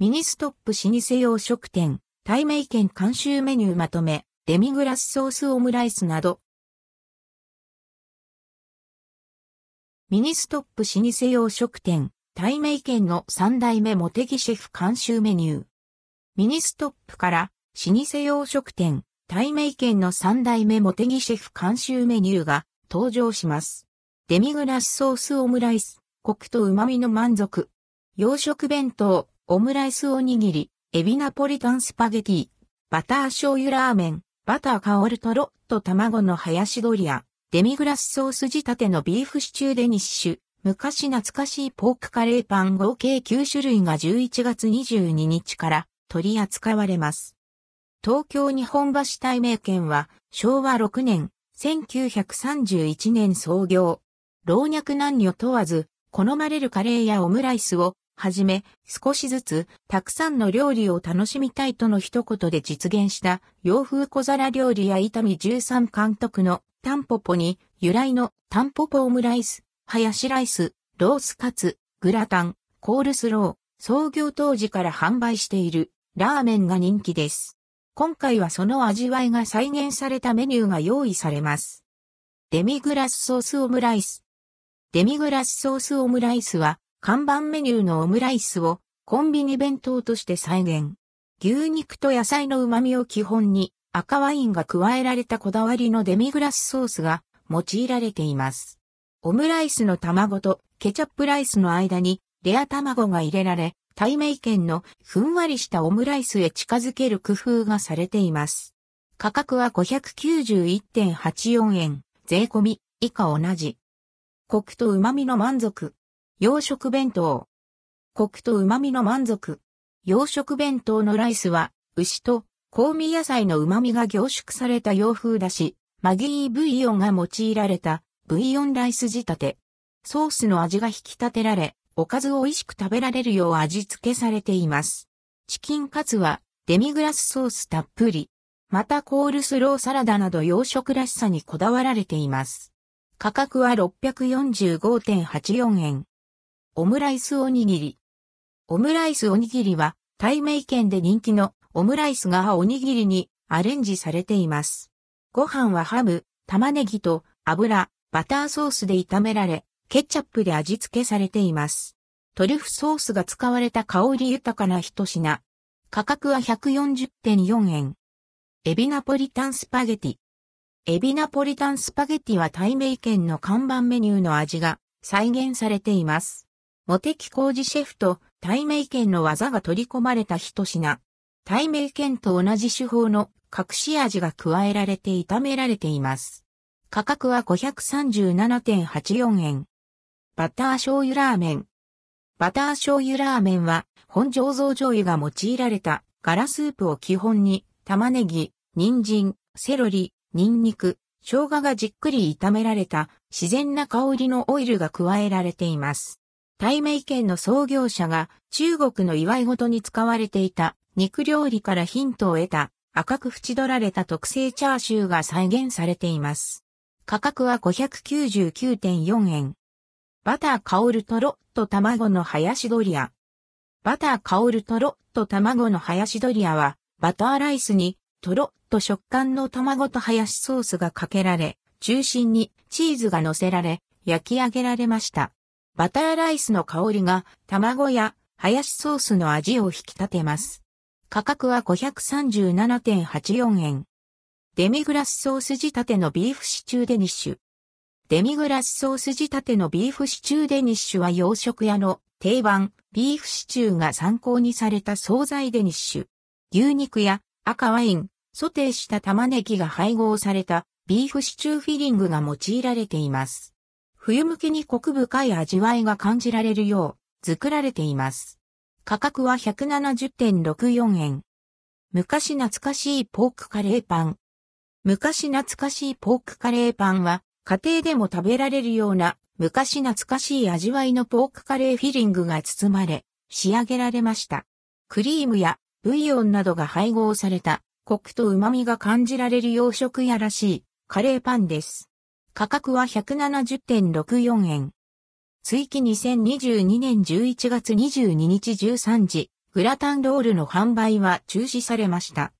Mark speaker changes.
Speaker 1: ミニストップ老舗洋食店、たいめいけん監修メニューまとめ、デミグラスソースオムライスなど。ミニストップ老舗洋食店、たいめいけんの三代目茂出木シェフ監修メニュー。ミニストップから老舗洋食店、たいめいけんの三代目茂出木シェフ監修メニューが登場します。デミグラスソースオムライス、コクと旨味の満足。洋食弁当、オムライスおにぎり、エビナポリタンスパゲティ、バター醤油ラーメン、バター香るとろっと卵のハヤシドリア、デミグラスソース仕立てのビーフシチューデニッシュ、昔懐かしいポークカレーパン合計9種類が11月22日から取り扱われます。東京日本橋たいめいけんは昭和6年、1931年創業。老若男女問わず、好まれるカレーやオムライスをはじめ、少しずつ、たくさんの料理を楽しみたいとの一言で実現した洋風小皿料理や伊丹十三監督のタンポポに由来のタンポポオムライス、ハヤシライス、ロースカツ、グラタン、コールスロー、創業当時から販売しているラーメンが人気です。今回はその味わいが再現されたメニューが用意されます。デミグラスソースオムライス。デミグラスソースオムライスは、看板メニューのオムライスをコンビニ弁当として再現。牛肉と野菜の旨味を基本に赤ワインが加えられたこだわりのデミグラスソースが用いられています。オムライスの卵とケチャップライスの間にレア卵が入れられ、対名県のふんわりしたオムライスへ近づける工夫がされています。価格は591.84円、税込み、以下同じ。コクと旨味の満足。洋食弁当。コクと旨味の満足。洋食弁当のライスは、牛と香味野菜の旨味が凝縮された洋風だし、マギーブイヨンが用いられたブイヨンライス仕立て。ソースの味が引き立てられ、おかずを美味しく食べられるよう味付けされています。チキンカツはデミグラスソースたっぷり。またコールスローサラダなど洋食らしさにこだわられています。価格は645.84円。オムライスおにぎり。オムライスおにぎりは、対名県で人気のオムライスがおにぎりにアレンジされています。ご飯はハム、玉ねぎと油、バターソースで炒められ、ケチャップで味付けされています。トリュフソースが使われた香り豊かな一品。価格は140.4円。エビナポリタンスパゲティ。エビナポリタンスパゲティは対名県の看板メニューの味が再現されています。モテキ工事シェフと対名県の技が取り込まれた一品。対名県と同じ手法の隠し味が加えられて炒められています。価格は537.84円。バター醤油ラーメン。バター醤油ラーメンは本醸造醤油が用いられたガラスープを基本に玉ねぎ、人参、セロリ、ニンニク、生姜がじっくり炒められた自然な香りのオイルが加えられています。対名県の創業者が中国の祝い事に使われていた肉料理からヒントを得た赤く縁取られた特製チャーシューが再現されています。価格は599.4円。バター香るとろっと卵のハヤシドリア。バター香るとろっと卵のハヤシドリアは、バターライスにとろっと食感の卵とハヤシソースがかけられ、中心にチーズが乗せられ、焼き上げられました。バターライスの香りが卵やハヤシソースの味を引き立てます。価格は537.84円。デミグラスソース仕立てのビーフシチューデニッシュ。デミグラスソース仕立てのビーフシチューデニッシュは洋食屋の定番、ビーフシチューが参考にされた惣菜デニッシュ。牛肉や赤ワイン、ソテーした玉ねぎが配合されたビーフシチューフィリングが用いられています。冬向けにコク深い味わいが感じられるよう作られています。価格は170.64円。昔懐かしいポークカレーパン。昔懐かしいポークカレーパンは家庭でも食べられるような昔懐かしい味わいのポークカレーフィリングが包まれ、仕上げられました。クリームやブイヨンなどが配合された、コクと旨味が感じられる洋食屋らしいカレーパンです。価格は170.64円。追記2022年11月22日13時、グラタンロールの販売は中止されました。